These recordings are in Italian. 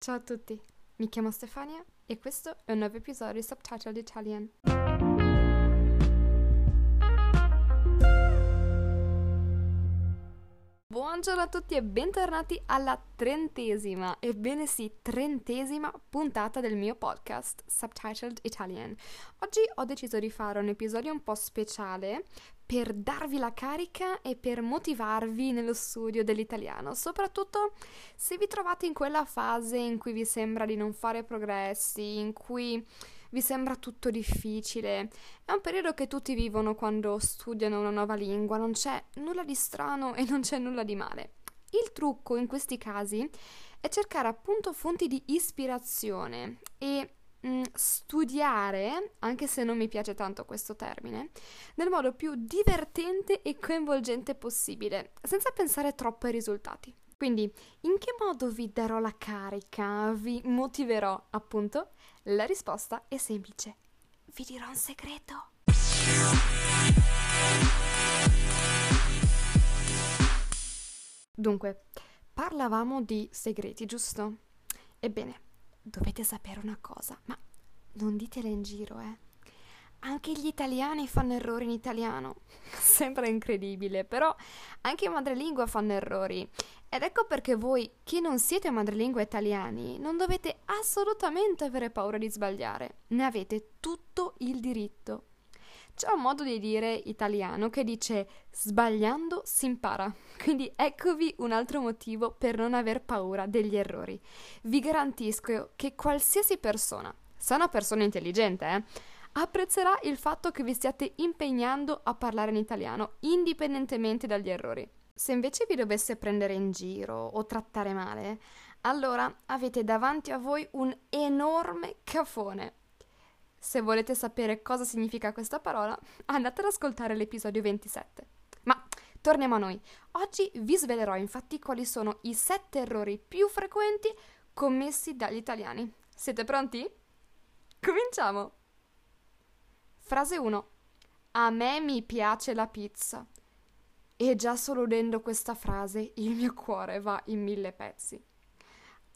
Ciao a tutti, mi chiamo Stefania e questo è un nuovo episodio di Subtitled Italian. Buongiorno a tutti e bentornati alla trentesima, ebbene sì, trentesima puntata del mio podcast Subtitled Italian. Oggi ho deciso di fare un episodio un po' speciale per darvi la carica e per motivarvi nello studio dell'italiano, soprattutto se vi trovate in quella fase in cui vi sembra di non fare progressi, in cui vi sembra tutto difficile. È un periodo che tutti vivono quando studiano una nuova lingua, non c'è nulla di strano e non c'è nulla di male. Il trucco in questi casi è cercare appunto fonti di ispirazione e mm, studiare, anche se non mi piace tanto questo termine, nel modo più divertente e coinvolgente possibile, senza pensare troppo ai risultati. Quindi, in che modo vi darò la carica? Vi motiverò, appunto? La risposta è semplice. Vi dirò un segreto. Dunque, parlavamo di segreti, giusto? Ebbene, dovete sapere una cosa, ma non ditela in giro, eh. Anche gli italiani fanno errori in italiano. Sembra incredibile, però anche i madrelingua fanno errori. Ed ecco perché voi, che non siete madrelingua italiani, non dovete assolutamente avere paura di sbagliare. Ne avete tutto il diritto. C'è un modo di dire italiano che dice sbagliando si impara. Quindi eccovi un altro motivo per non aver paura degli errori. Vi garantisco che qualsiasi persona, se una persona intelligente, eh, apprezzerà il fatto che vi stiate impegnando a parlare in italiano, indipendentemente dagli errori. Se invece vi dovesse prendere in giro o trattare male, allora avete davanti a voi un enorme cafone. Se volete sapere cosa significa questa parola, andate ad ascoltare l'episodio 27. Ma torniamo a noi. Oggi vi svelerò infatti quali sono i sette errori più frequenti commessi dagli italiani. Siete pronti? Cominciamo! Frase 1. A me mi piace la pizza. E già solo udendo questa frase il mio cuore va in mille pezzi.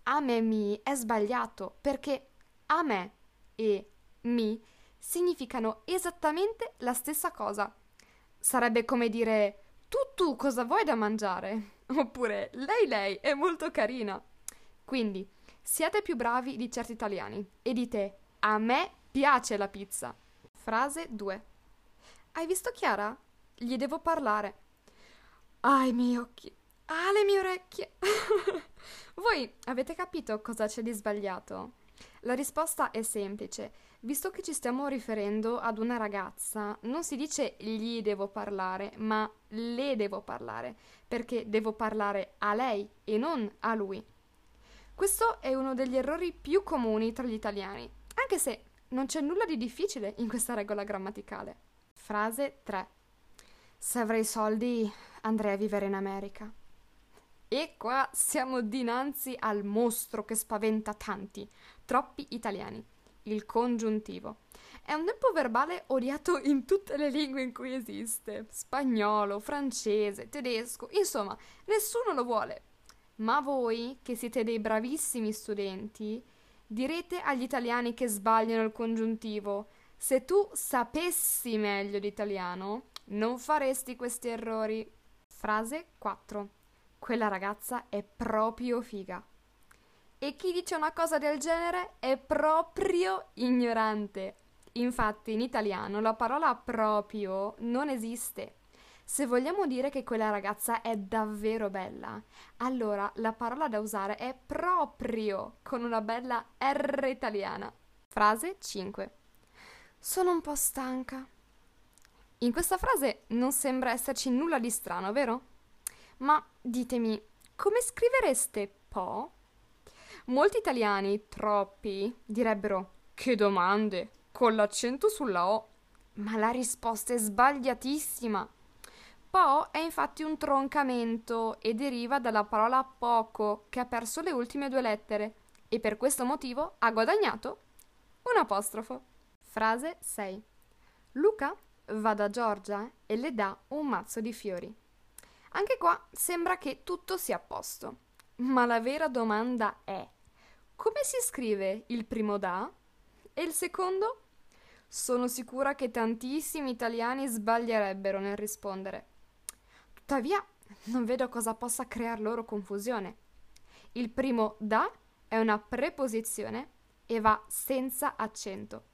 A me mi è sbagliato perché a me e mi significano esattamente la stessa cosa. Sarebbe come dire tu tu cosa vuoi da mangiare? Oppure lei lei è molto carina. Quindi siate più bravi di certi italiani e dite a me piace la pizza. Frase 2. Hai visto Chiara? Gli devo parlare. Ah, i miei occhi. Ah, le mie orecchie. Voi avete capito cosa c'è di sbagliato? La risposta è semplice. Visto che ci stiamo riferendo ad una ragazza, non si dice gli devo parlare, ma le devo parlare, perché devo parlare a lei e non a lui. Questo è uno degli errori più comuni tra gli italiani, anche se non c'è nulla di difficile in questa regola grammaticale. Frase 3. Se avrei soldi andrei a vivere in America. E qua siamo dinanzi al mostro che spaventa tanti, troppi italiani, il congiuntivo. È un tempo verbale odiato in tutte le lingue in cui esiste, spagnolo, francese, tedesco, insomma, nessuno lo vuole. Ma voi, che siete dei bravissimi studenti, direte agli italiani che sbagliano il congiuntivo. Se tu sapessi meglio l'italiano, non faresti questi errori. Frase 4. Quella ragazza è proprio figa. E chi dice una cosa del genere è proprio ignorante. Infatti in italiano la parola proprio non esiste. Se vogliamo dire che quella ragazza è davvero bella, allora la parola da usare è proprio con una bella R italiana. Frase 5. Sono un po' stanca. In questa frase non sembra esserci nulla di strano, vero? Ma ditemi, come scrivereste po? Molti italiani, troppi, direbbero che domande, con l'accento sulla O. Ma la risposta è sbagliatissima. Po è infatti un troncamento e deriva dalla parola poco, che ha perso le ultime due lettere e per questo motivo ha guadagnato un apostrofo. Frase 6. Luca va da Giorgia e le dà un mazzo di fiori. Anche qua sembra che tutto sia a posto, ma la vera domanda è come si scrive il primo da e il secondo? Sono sicura che tantissimi italiani sbaglierebbero nel rispondere. Tuttavia, non vedo cosa possa crear loro confusione. Il primo da è una preposizione e va senza accento,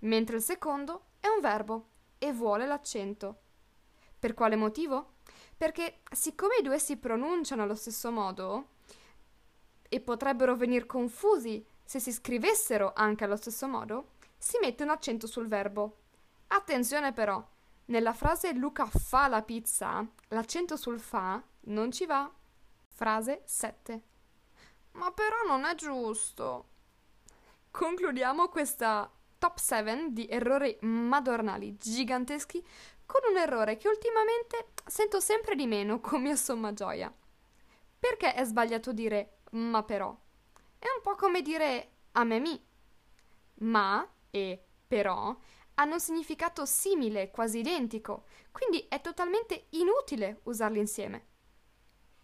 mentre il secondo è un verbo e vuole l'accento. Per quale motivo? Perché siccome i due si pronunciano allo stesso modo e potrebbero venire confusi se si scrivessero anche allo stesso modo, si mette un accento sul verbo. Attenzione però, nella frase Luca fa la pizza, l'accento sul fa non ci va. Frase 7. Ma però non è giusto. Concludiamo questa top 7 di errori madornali giganteschi con un errore che ultimamente sento sempre di meno con mia somma gioia. Perché è sbagliato dire ma però? È un po' come dire a me mi. Ma e però hanno un significato simile, quasi identico, quindi è totalmente inutile usarli insieme.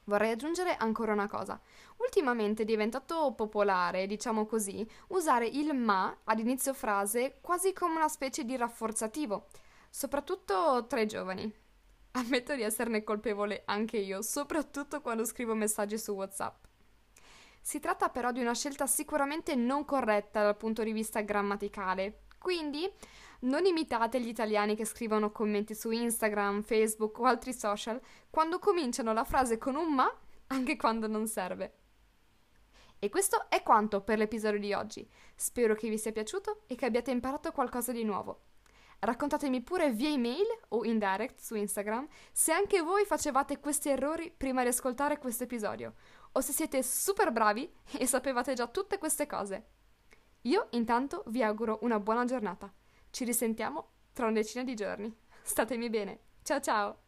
Vorrei aggiungere ancora una cosa. Ultimamente è diventato popolare, diciamo così, usare il ma ad inizio frase quasi come una specie di rafforzativo, soprattutto tra i giovani. Ammetto di esserne colpevole anche io, soprattutto quando scrivo messaggi su WhatsApp. Si tratta però di una scelta sicuramente non corretta dal punto di vista grammaticale, quindi non imitate gli italiani che scrivono commenti su Instagram, Facebook o altri social quando cominciano la frase con un ma anche quando non serve. E questo è quanto per l'episodio di oggi. Spero che vi sia piaciuto e che abbiate imparato qualcosa di nuovo. Raccontatemi pure via email o in direct su Instagram se anche voi facevate questi errori prima di ascoltare questo episodio o se siete super bravi e sapevate già tutte queste cose. Io intanto vi auguro una buona giornata. Ci risentiamo tra una decina di giorni. Statemi bene. Ciao ciao!